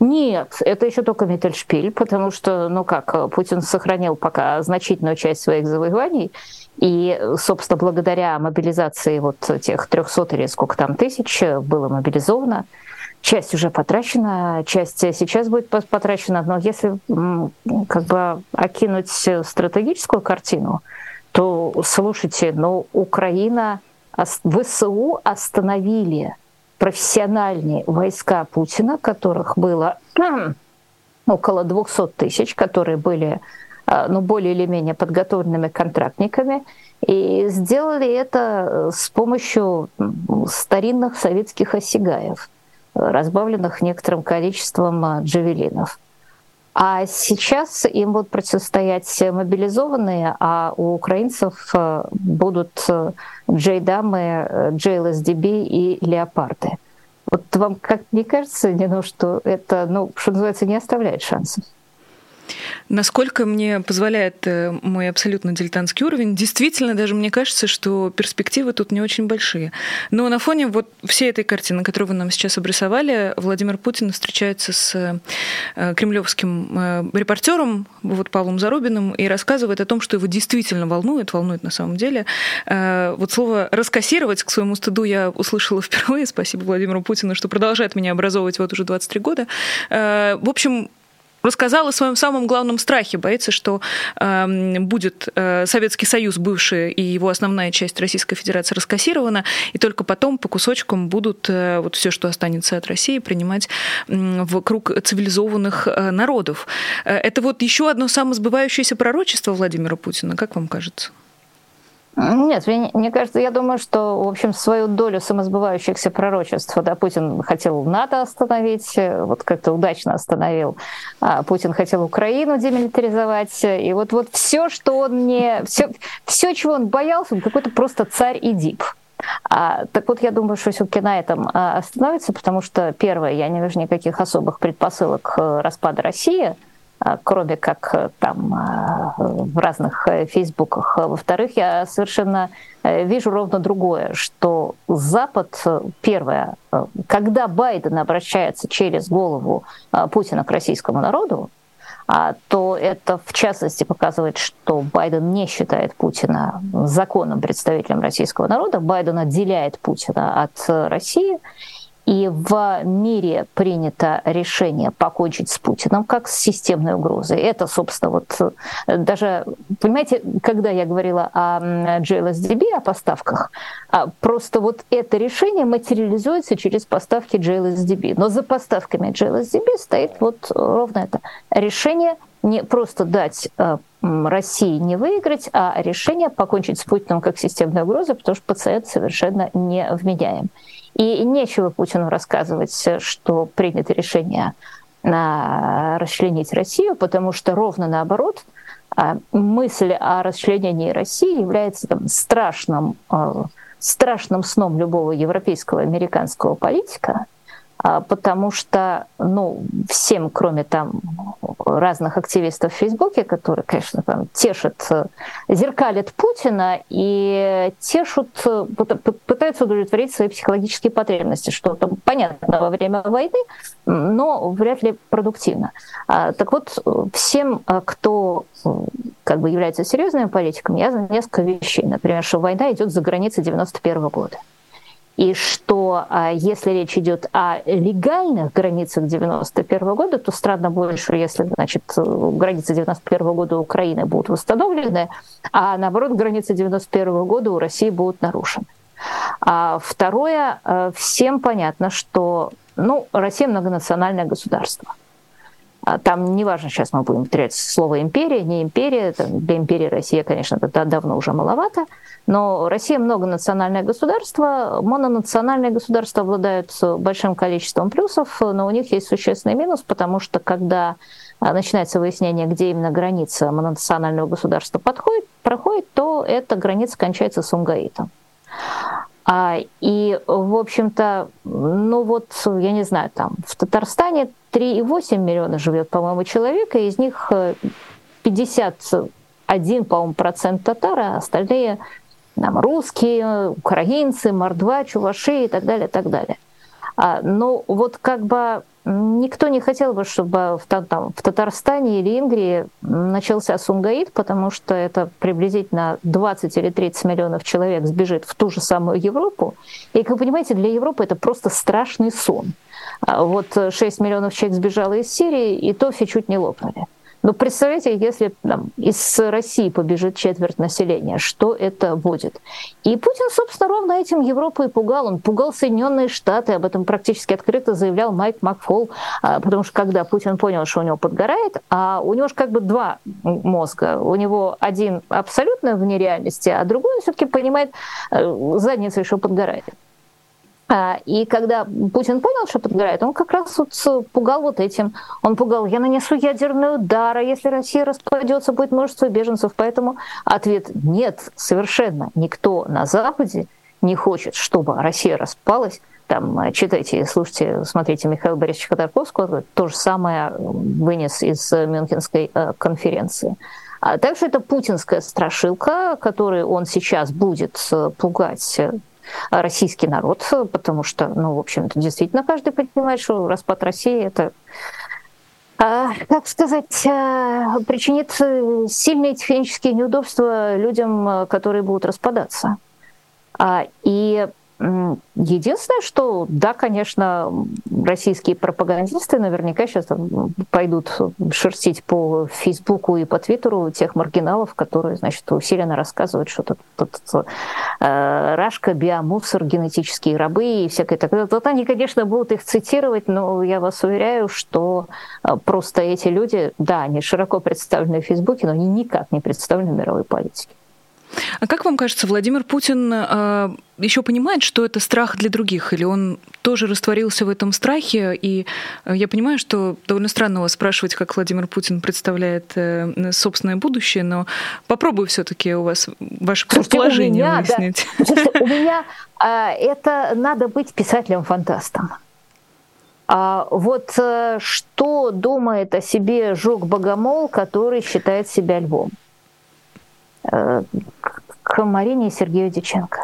B: Нет, это еще только Миттельшпиль, потому что, ну как, Путин сохранил пока значительную часть своих завоеваний, и, собственно, благодаря мобилизации вот тех 300 или сколько там тысяч было мобилизовано, часть уже потрачена, часть сейчас будет потрачена, но если как бы окинуть стратегическую картину, то, слушайте, ну, Украина, ВСУ остановили профессиональные войска Путина, которых было около 200 тысяч, которые были а, ну, более или менее подготовленными контрактниками, и сделали это с помощью старинных советских осигаев, разбавленных некоторым количеством джавелинов. А сейчас им будут противостоять мобилизованные, а у украинцев э, будут э, джейдамы, JLSDB и леопарды. Вот вам как не кажется, Нину, что это, ну, что называется, не оставляет шансов?
A: Насколько мне позволяет э, мой абсолютно дилетантский уровень, действительно даже мне кажется, что перспективы тут не очень большие. Но на фоне вот всей этой картины, которую вы нам сейчас обрисовали, Владимир Путин встречается с э, кремлевским э, репортером вот Павлом Зарубиным и рассказывает о том, что его действительно волнует, волнует на самом деле. Вот слово «раскассировать» к своему стыду я услышала впервые. Спасибо Владимиру Путину, что продолжает меня образовывать вот уже 23 года. В общем, рассказал о своем самом главном страхе. Боится, что э, будет э, Советский Союз бывший и его основная часть Российской Федерации раскассирована, и только потом по кусочкам будут э, вот все, что останется от России, принимать э, в круг цивилизованных э, народов. Э, это вот еще одно самосбывающееся пророчество Владимира Путина, как вам кажется?
B: Нет, мне кажется, я думаю, что, в общем, свою долю самосбывающихся пророчеств, да, Путин хотел НАТО остановить, вот как-то удачно остановил, а Путин хотел Украину демилитаризовать, и вот, вот все, что он не... Все, все, чего он боялся, он какой-то просто царь и дип. А, так вот, я думаю, что все-таки на этом а, остановится, потому что, первое, я не вижу никаких особых предпосылок э, распада России – кроме как э, там а, в разных э, фейсбуках. Во-вторых, я совершенно э, вижу ровно другое, что Запад, первое, когда Байден обращается через голову Путина к российскому народу, а, то это в частности показывает, что Байден не считает Путина законным представителем российского народа. Байден отделяет Путина от России и в мире принято решение покончить с Путиным как с системной угрозой. Это, собственно, вот э, даже, понимаете, когда я говорила о JLSDB, о поставках, а, просто вот это решение материализуется через поставки JLSDB. Но за поставками JLSDB стоит вот ровно это решение не просто дать э, России не выиграть, а решение покончить с Путиным как системной угрозой, потому что пациент совершенно не вменяем. И нечего Путину рассказывать, что принято решение на расчленить Россию, потому что ровно наоборот, а, мысль о расчленении России является там, страшным, а, страшным сном любого европейского американского политика – а, потому что, ну, всем, кроме там разных активистов в Фейсбуке, которые, конечно, там тешат, э, зеркалят Путина и тешут, э, пытаются удовлетворить свои психологические потребности, что там понятно во время войны, но вряд ли продуктивно. А, так вот, всем, э, кто как бы является серьезными политиками, я за несколько вещей. Например, что война идет за границей 91 года и что а, если речь идет о легальных границах 91 года, то странно больше, если значит, границы 91 года Украины будут восстановлены, а наоборот границы 91 года у России будут нарушены. А второе, а, всем понятно, что ну, Россия многонациональное государство – там неважно, сейчас мы будем терять слово империя, не империя. Для империи Россия, конечно, это давно уже маловато. Но Россия многонациональное государство. Мононациональные государства обладают большим количеством плюсов, но у них есть существенный минус, потому что когда а, начинается выяснение, где именно граница мононационального государства подходит, проходит, то эта граница кончается Сумгаитом. А, и, в общем-то, ну вот, я не знаю, там в Татарстане 3,8 миллиона живет, по-моему, человека, из них 51, э, по-моему, процент татар, а остальные там, русские, украинцы, мордва, чуваши и так далее, и так далее. А, ну, вот как бы никто не хотел бы, чтобы в, там, в Татарстане или Ингрии начался сунгаид, потому что это приблизительно 20 или 30 миллионов человек сбежит в ту же самую Европу. И, как вы понимаете, для Европы это просто страшный сон. А вот 6 миллионов человек сбежало из Сирии, и то все чуть не лопнули. Но представляете, если там, из России побежит четверть населения, что это будет? И Путин, собственно, ровно этим Европу и пугал. Он пугал Соединенные Штаты, об этом практически открыто заявлял Майк Макфол, а, потому что когда Путин понял, что у него подгорает, а у него же как бы два мозга. У него один абсолютно в нереальности, а другой все-таки понимает э, задницей, что подгорает. А, и когда Путин понял, что подгорает, он как раз вот пугал вот этим. Он пугал, я нанесу ядерный удар, а если Россия распадется, будет множество беженцев. Поэтому ответ нет, совершенно никто на Западе не хочет, чтобы Россия распалась. Там э, читайте, слушайте, смотрите Михаила Борисовича Ходорковского, то же самое вынес из Мюнхенской э, конференции. А также это путинская страшилка, которой он сейчас будет э, пугать российский народ, потому что, ну, в общем-то, действительно каждый понимает, что распад России это а, как сказать, а, причинит сильные технические неудобства людям, которые будут распадаться. А, и Единственное, что, да, конечно, российские пропагандисты наверняка сейчас пойдут шерстить по Фейсбуку и по Твиттеру тех маргиналов, которые, значит, усиленно рассказывают, что тут, тут э, рашка, биомусор, генетические рабы и всякое такое. Вот они, конечно, будут их цитировать, но я вас уверяю, что э, просто эти люди, да, они широко представлены в Фейсбуке, но они никак не представлены в мировой политике.
A: А как вам кажется, Владимир Путин э, еще понимает, что это страх для других, или он тоже растворился в этом страхе? И э, я понимаю, что довольно странно вас спрашивать, как Владимир Путин представляет э, собственное будущее, но попробую все-таки у вас ваше предположение у меня, выяснить.
B: Да. Слушайте, у меня а, это надо быть писателем-фантастом. А вот что думает о себе Жук Богомол, который считает себя львом? Э, к Марине и Сергею Диченко.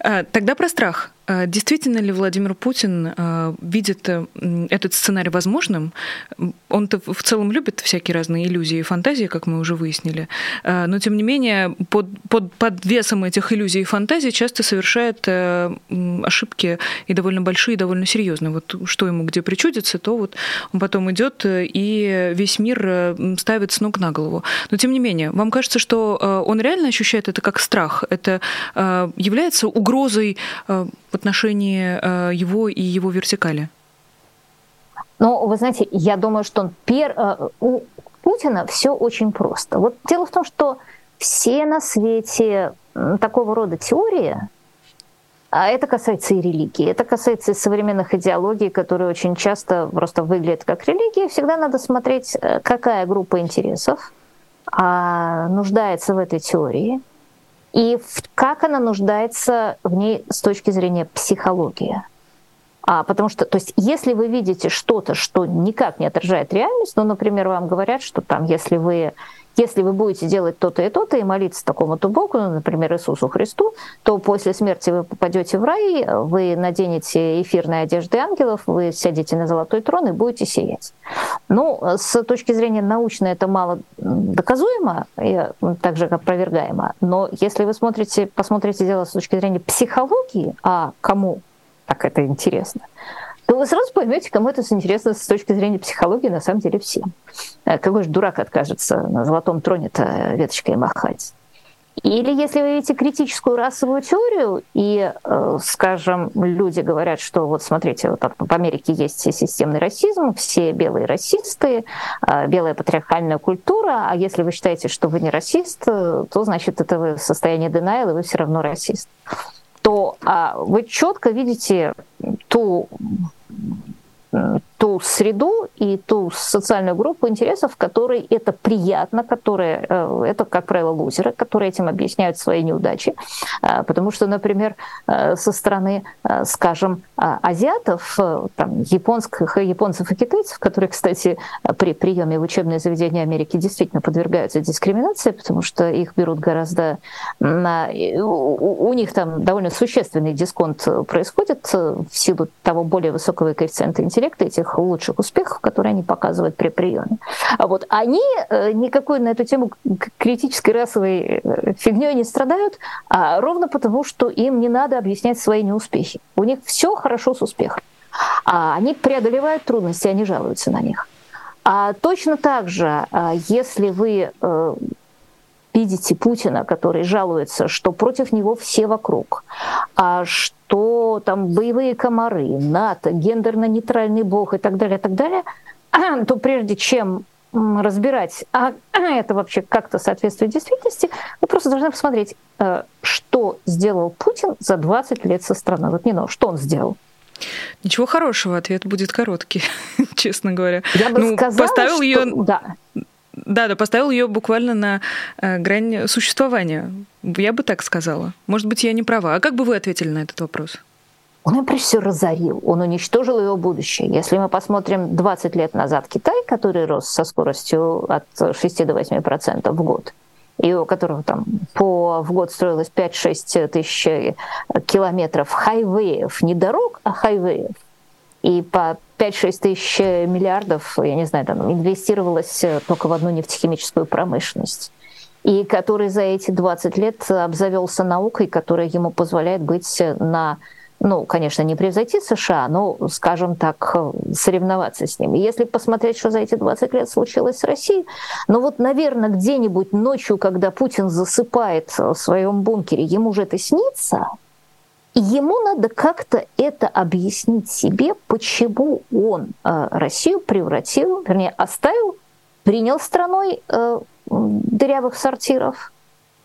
A: Э, тогда про страх. А действительно ли Владимир Путин а, видит э, этот сценарий возможным? Он-то в целом любит всякие разные иллюзии и фантазии, как мы уже выяснили, но тем не менее под, под, под весом этих иллюзий и фантазий часто совершает э, ошибки и довольно большие, и довольно серьезные. Вот что ему где причудится, то вот он потом идет э, и весь мир ставит с ног на голову. Но тем не менее, вам кажется, что он реально ощущает это как страх? Это является угрозой в отношении э, его и его вертикали?
B: Ну, вы знаете, я думаю, что он пер... Э, у Путина все очень просто. Вот дело в том, что все на свете такого рода теории, а это касается и религии, это касается и современных идеологий, которые очень часто просто выглядят как религия. Всегда надо смотреть, э, какая группа интересов а, нуждается в этой теории – и как она нуждается в ней с точки зрения психологии. А, потому что, то есть, если вы видите что-то, что никак не отражает реальность, ну, например, вам говорят, что там, если вы если вы будете делать то-то и то-то и молиться такому-то Богу, ну, например, Иисусу Христу, то после смерти вы попадете в рай, вы наденете эфирные одежды ангелов, вы сядете на золотой трон и будете сиять. Ну, с точки зрения научной это мало доказуемо, и также опровергаемо, но если вы смотрите, посмотрите дело с точки зрения психологии, а кому так это интересно, то вы сразу поймете, кому это интересно с точки зрения психологии, на самом деле всем. Э, какой же дурак откажется на золотом троне-то веточкой махать? Или если вы видите критическую расовую теорию, и, э, скажем, люди говорят, что вот смотрите, вот в Америке есть системный расизм, все белые расисты, э, белая патриархальная культура, а если вы считаете, что вы не расист, то значит это вы в состоянии denial, и вы все равно расист то а, вы четко видите ту, ту среду и ту социальную группу интересов, которой это приятно, которые, э, это, как правило, лузеры, которые этим объясняют свои неудачи. А, потому что, например, э, со стороны, э, скажем, азиатов, там, японских, японцев и китайцев, которые, кстати, при приеме в учебные заведения Америки действительно подвергаются дискриминации, потому что их берут гораздо на... У них там довольно существенный дисконт происходит в силу того более высокого коэффициента интеллекта, этих лучших успехов, которые они показывают при приеме. А вот они э, никакой на эту тему критической расовой э, фигней не страдают, а ровно потому, что им не надо объяснять свои неуспехи. У них все хорошо с успехом. А они преодолевают трудности, они жалуются на них. А точно так же, а, если вы э, видите Путина, который жалуется, что против него все вокруг, а что там боевые комары, НАТО, гендерно-нейтральный бог и так далее, так далее, то прежде чем разбирать, а это вообще как-то соответствует действительности, вы просто должны посмотреть, э, что сделал Путин за 20 лет со страной. Вот не но, что он сделал?
A: Ничего хорошего, ответ будет короткий, честно говоря.
B: Я бы ну, сказала, поставил что... ее... Да.
A: Да, да, поставил ее буквально на э, грань существования. Я бы так сказала. Может быть, я не права. А как бы вы ответили на этот вопрос?
B: Он прежде всего разорил, он уничтожил его будущее. Если мы посмотрим 20 лет назад Китай, который рос со скоростью от 6 до 8 процентов в год, и у которого там по, в год строилось 5-6 тысяч километров хайвеев, не дорог, а хайвеев, и по 5-6 тысяч миллиардов, я не знаю, там инвестировалось э, только в одну нефтехимическую промышленность и который за эти 20 лет обзавелся наукой, которая ему позволяет быть на ну, конечно, не превзойти США, но, скажем так, соревноваться с ними. Если посмотреть, что за эти 20 лет случилось с Россией, ну вот, наверное, где-нибудь ночью, когда Путин засыпает в своем бункере, ему же это снится – и ему надо как-то это объяснить себе, почему он э, Россию превратил, вернее, оставил, принял страной э, дырявых сортиров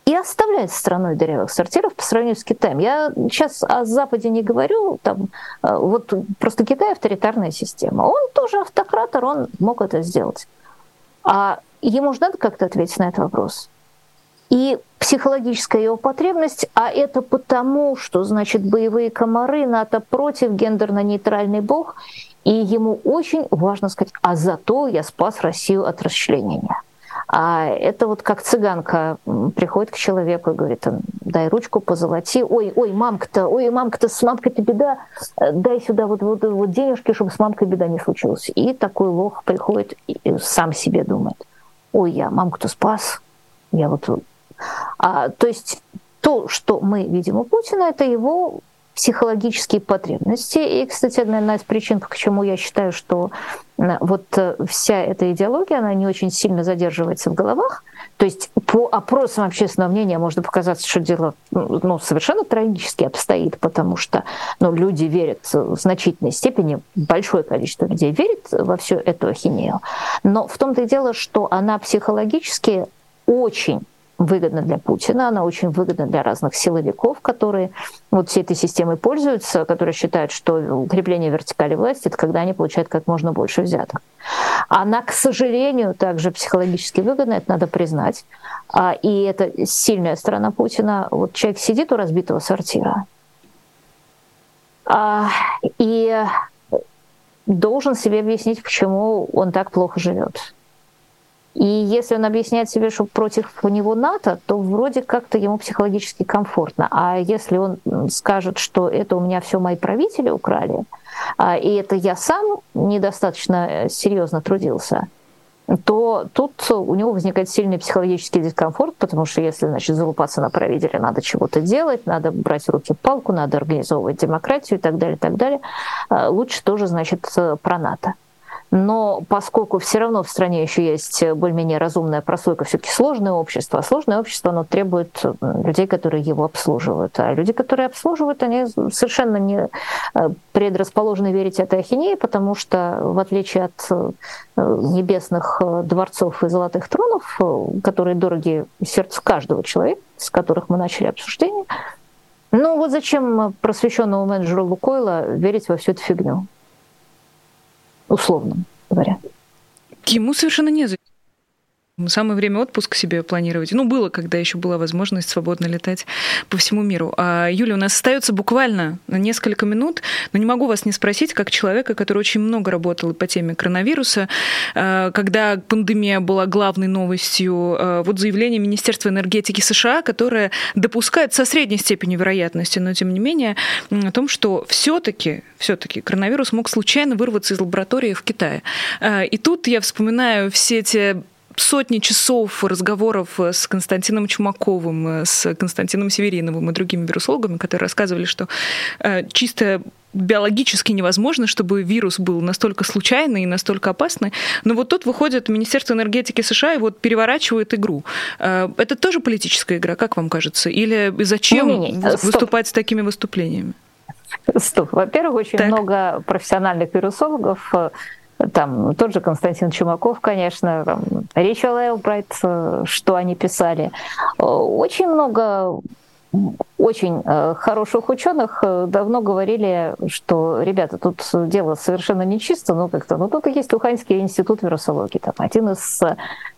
B: и оставляет страной дырявых сортиров по сравнению с Китаем. Я сейчас о Западе не говорю, там, э, вот просто Китай авторитарная система. Он тоже автократор, он мог это сделать. А ему же надо как-то ответить на этот вопрос. И психологическая его потребность, а это потому, что, значит, боевые комары, НАТО против, гендерно-нейтральный бог, и ему очень важно сказать, а зато я спас Россию от расчленения. А это вот как цыганка приходит к человеку и говорит, дай ручку, позолоти, ой, ой, мамка-то, ой, мамка-то, с мамкой-то беда, дай сюда вот, вот, вот денежки, чтобы с мамкой беда не случилась. И такой лох приходит и сам себе думает, ой, я мамку-то спас, я вот а, то есть то, что мы видим у Путина, это его психологические потребности. И, кстати, одна из причин, почему я считаю, что вот э, вся эта идеология, она не очень сильно задерживается в головах. То есть по опросам общественного мнения можно показаться, что дело ну, совершенно трагически обстоит, потому что ну, люди верят в значительной степени, большое количество людей верит во всю эту ахинею. Но в том-то и дело, что она психологически очень выгодна для Путина, она очень выгодна для разных силовиков, которые вот всей этой системой пользуются, которые считают, что укрепление вертикали власти — это когда они получают как можно больше взяток. Она, к сожалению, также психологически выгодна, это надо признать. А, и это сильная сторона Путина. Вот человек сидит у разбитого сортира а, и должен себе объяснить, почему он так плохо живет. И если он объясняет себе, что против него НАТО, то вроде как-то ему психологически комфортно. А если он скажет, что это у меня все мои правители украли, а, и это я сам недостаточно э, серьезно трудился, то тут у него возникает сильный психологический дискомфорт, потому что если, значит, залупаться на правителя, надо чего-то делать, надо брать в руки палку, надо организовывать демократию и так далее, и так далее. А, лучше тоже, значит, э, про НАТО. Но поскольку все равно в стране еще есть более-менее разумная прослойка, все-таки сложное общество, а сложное общество оно требует людей, которые его обслуживают. А люди, которые обслуживают, они совершенно не э, предрасположены верить этой ахинеи, потому что, в отличие от э, небесных э, дворцов и золотых тронов, которые дороги сердцу каждого человека, с которых мы начали обсуждение, ну вот зачем просвещенному менеджеру Лукойла верить во всю эту фигню? Условно. говоря.
A: Ему совершенно не Самое время отпуск себе планировать. Ну, было, когда еще была возможность свободно летать по всему миру. А, Юля, у нас остается буквально несколько минут, но не могу вас не спросить, как человека, который очень много работал по теме коронавируса, а, когда пандемия была главной новостью, а, вот заявление Министерства энергетики США, которое допускает со средней степенью вероятности, но тем не менее, о том, что все-таки все-таки коронавирус мог случайно вырваться из лаборатории в Китае. И тут я вспоминаю все те сотни часов разговоров с Константином Чумаковым, с Константином Севериновым и другими вирусологами, которые рассказывали, что э, чисто биологически невозможно, чтобы вирус был настолько случайный и настолько опасный. Но вот тут выходит Министерство энергетики США и вот переворачивает игру. Э, это тоже политическая игра, как вам кажется? Или зачем не, не, не. выступать с такими выступлениями?
B: Стоп. Во-первых, очень так. много профессиональных вирусологов э, там тот же Константин Чумаков, конечно, там, Ричард Элбрайт, э, что они писали. Э, очень много очень э, хороших ученых давно говорили, что, ребята, тут дело совершенно нечисто, но как-то, ну тут есть Уханьский институт вирусологии, там один из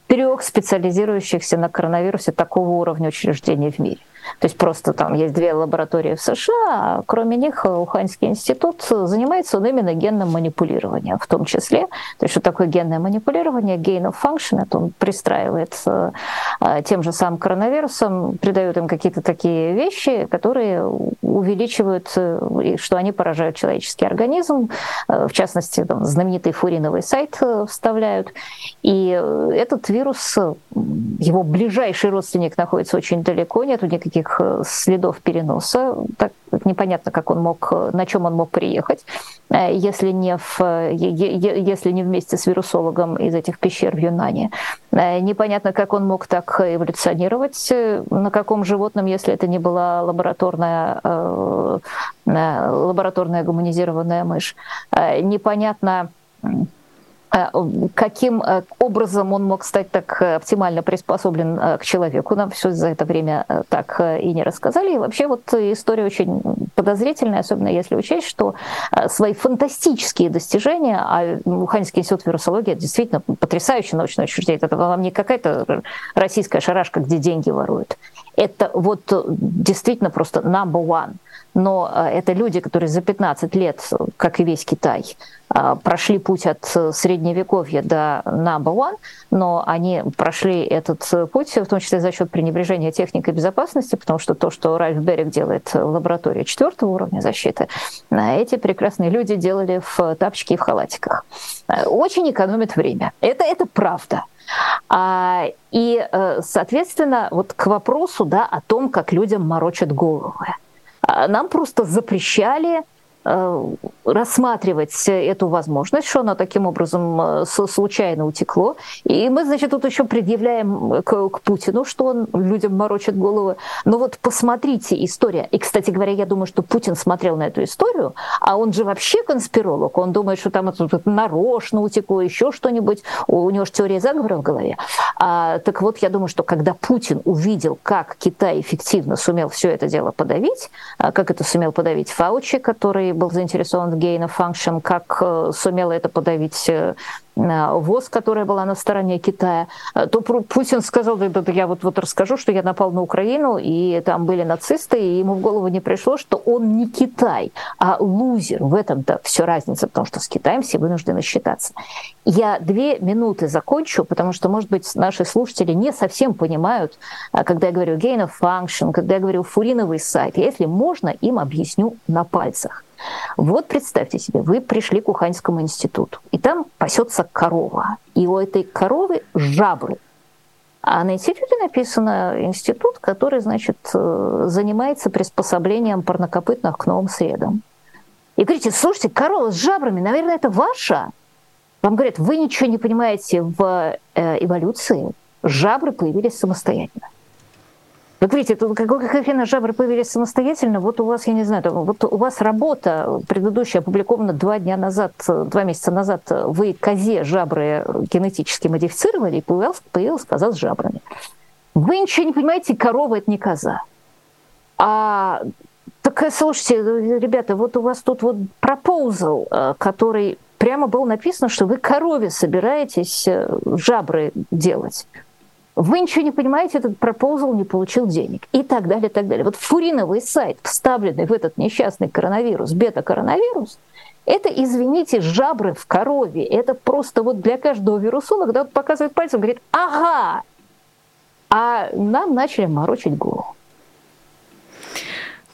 B: трех специализирующихся на коронавирусе такого уровня учреждений в мире. То есть просто там есть две лаборатории в США, а кроме них Уханьский институт занимается он именно генным манипулированием в том числе. То есть что такое генное манипулирование? Gain of function, это он пристраивает э, тем же самым коронавирусом, придает им какие-то такие вещи, которые увеличивают, э, что они поражают человеческий организм. Э, в частности, там, знаменитый фуриновый сайт вставляют. И этот вирус, его ближайший родственник находится очень далеко, нет никаких никаких э, следов переноса. Так непонятно, как он мог, на чем он мог приехать, э, если не, в, если не вместе с вирусологом из этих пещер в Юнане. Э, непонятно, как он мог так эволюционировать, на каком животном, если это не была лабораторная, лабораторная гуманизированная мышь. Непонятно, Э, каким э, образом он мог стать так э, оптимально приспособлен к человеку. Нам все за это время так и не рассказали. И вообще вот история очень подозрительная, особенно если учесть, что свои фантастические достижения, а Уханьский институт вирусологии действительно потрясающее научное учреждение, это вам не какая-то российская шарашка, где деньги воруют. Это вот действительно просто number one – но э, это люди, которые за 15 лет, как и весь Китай, э, прошли путь от средневековья до number one, но они прошли этот путь, в том числе за счет пренебрежения техникой безопасности, потому что то, что Ральф Берег делает в лаборатории четвертого уровня защиты, э, эти прекрасные люди делали в тапочке и в халатиках. Очень экономит время. Это, это правда. А, и, соответственно, вот к вопросу да, о том, как людям морочат головы. А нам просто запрещали рассматривать эту возможность, что она таким образом э, случайно утекло. И мы, значит, тут еще предъявляем к, к Путину, что он людям морочит головы. Но вот посмотрите, история. И, кстати говоря, я думаю, что Путин смотрел на эту историю, а он же вообще конспиролог. Он думает, что там это нарочно утекло, еще что-нибудь. У него же теория заговора в голове. А, так вот, я думаю, что когда Путин увидел, как Китай эффективно сумел все это дело подавить, а как это сумел подавить Фаучи, который был заинтересован в gain of function, как э, сумела это подавить э, Э, ВОЗ, которая была на стороне Китая, то Путин сказал, да, да, я вот, вот расскажу, что я напал на Украину, и там были нацисты, и ему в голову не пришло, что он не Китай, а лузер. В этом-то все разница, потому что с Китаем все вынуждены считаться. Я две минуты закончу, потому что, может быть, наши слушатели не совсем понимают, когда я говорю gain of function, когда я говорю фуриновый сайт. Если можно, им объясню на пальцах. Вот представьте себе, вы пришли к Уханьскому институту, и там пасется корова, и у этой коровы жабры. А на институте написано институт, который, значит, э, занимается приспособлением парнокопытных к новым средам. И говорите, слушайте, корова с жабрами, наверное, это ваша? Вам говорят, вы ничего не понимаете в э, эволюции. Жабры появились самостоятельно. Вот видите, тут как, как появились самостоятельно, вот у вас, я не знаю, вот у вас работа предыдущая опубликована два дня назад, два месяца назад, вы козе жабры генетически модифицировали, и появилась, появилась коза с жабрами. Вы ничего не понимаете, корова – это не коза. А так, слушайте, ребята, вот у вас тут вот пропозал, который прямо было написано, что вы корове собираетесь э, жабры делать. Вы ничего не понимаете, этот пропозал не получил денег. И так далее, и так далее. Вот фуриновый сайт, вставленный в этот несчастный коронавирус, бета-коронавирус, это, извините, жабры в корове. Это просто вот для каждого вирусолога, когда он показывает пальцем, говорит, ага, а нам начали морочить голову.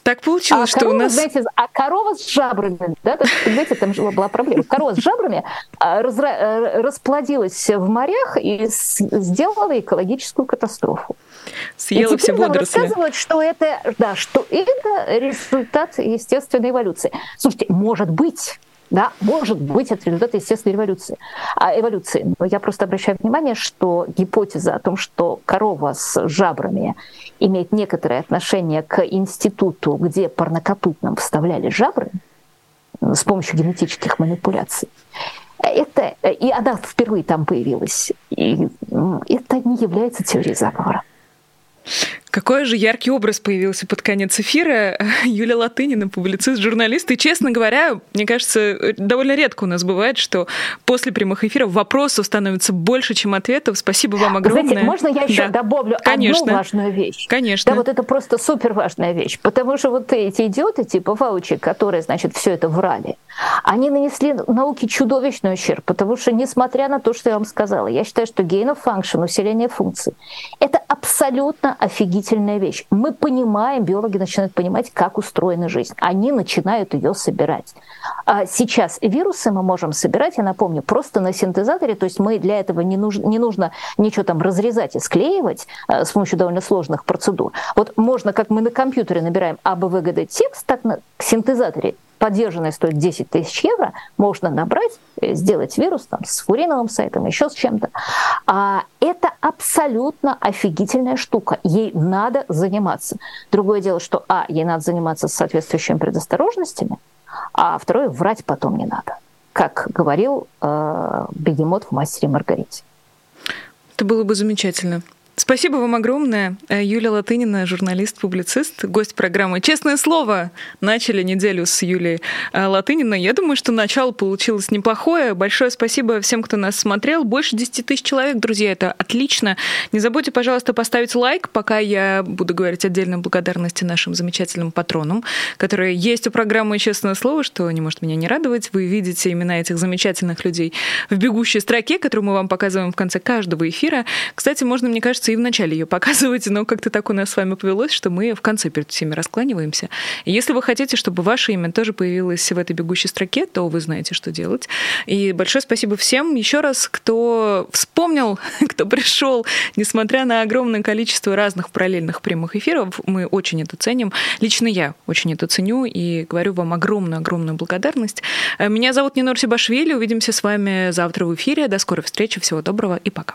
A: Так получилось, а что
B: корова,
A: у нас...
B: Знаете, а корова с жабрами, да, знаете, там была проблема. Корова с жабрами а, разра... Э, расплодилась в морях и сделала экологическую катастрофу.
A: Съела и все водоросли.
B: рассказывают, что это, да, что это результат естественной эволюции. Слушайте, может быть, да, может быть, это результат естественной эволюции. А, эволюции. Но я просто обращаю внимание, что гипотеза о том, что корова с жабрами имеет некоторое отношение к институту, где парнокопытным вставляли жабры с помощью генетических манипуляций, это, и она впервые там появилась, и это не является теорией заговора.
A: Какой же яркий образ появился под конец эфира. Юлия Латынина, публицист, журналист. И, честно говоря, мне кажется, довольно редко у нас бывает, что после прямых эфиров вопросов становится больше, чем ответов. Спасибо вам огромное.
B: Знаете, можно я еще да. добавлю
A: Конечно.
B: одну важную вещь?
A: Конечно.
B: Да, вот это просто супер важная вещь. Потому что вот эти идиоты типа Фаучи, которые, значит, все это врали, они нанесли науке чудовищный ущерб, потому что, несмотря на то, что я вам сказала, я считаю, что gain of function, усиление функций, это абсолютно офигительная вещь. Мы понимаем, биологи начинают понимать, как устроена жизнь. Они начинают ее собирать. А сейчас вирусы мы можем собирать, я напомню, просто на синтезаторе, то есть мы для этого не нужно, не нужно ничего там разрезать и склеивать э, с помощью довольно сложных процедур. Вот можно, как мы на компьютере набираем АБВГД текст, так на синтезаторе поддержанная стоит 10 тысяч евро, можно набрать, э, сделать вирус там, с фуриновым сайтом, еще с чем-то. А это абсолютно офигительная штука. Ей надо заниматься. Другое дело, что, а, ей надо заниматься с соответствующими предосторожностями, а второе, врать потом не надо. Как говорил э, бегемот в «Мастере Маргарите».
A: Это было бы замечательно. Спасибо вам огромное. Э, Юлия Латынина, журналист-публицист, гость программы «Честное слово». Начали неделю с Юлией э, Латыниной. Я думаю, что начало получилось неплохое. Большое спасибо всем, кто нас смотрел. Больше 10 тысяч человек, друзья, это отлично. Не забудьте, пожалуйста, поставить лайк, пока я буду говорить отдельно благодарности нашим замечательным патронам, которые есть у программы «Честное слово», что не может меня не радовать. Вы видите имена этих замечательных людей в бегущей строке, которую мы вам показываем в конце каждого эфира. Кстати, можно, мне кажется, и в начале ее показывать, но как-то так у нас с вами повелось, что мы в конце перед всеми раскланиваемся. Если вы хотите, чтобы ваше имя тоже появилось в этой бегущей строке, то вы знаете, что делать. И большое спасибо всем еще раз, кто вспомнил, кто пришел, несмотря на огромное количество разных параллельных прямых эфиров, мы очень это ценим. Лично я очень это ценю и говорю вам огромную-огромную благодарность. Меня зовут Нинор Сибашвили. Увидимся с вами завтра в эфире. До скорой встречи. Всего доброго и пока.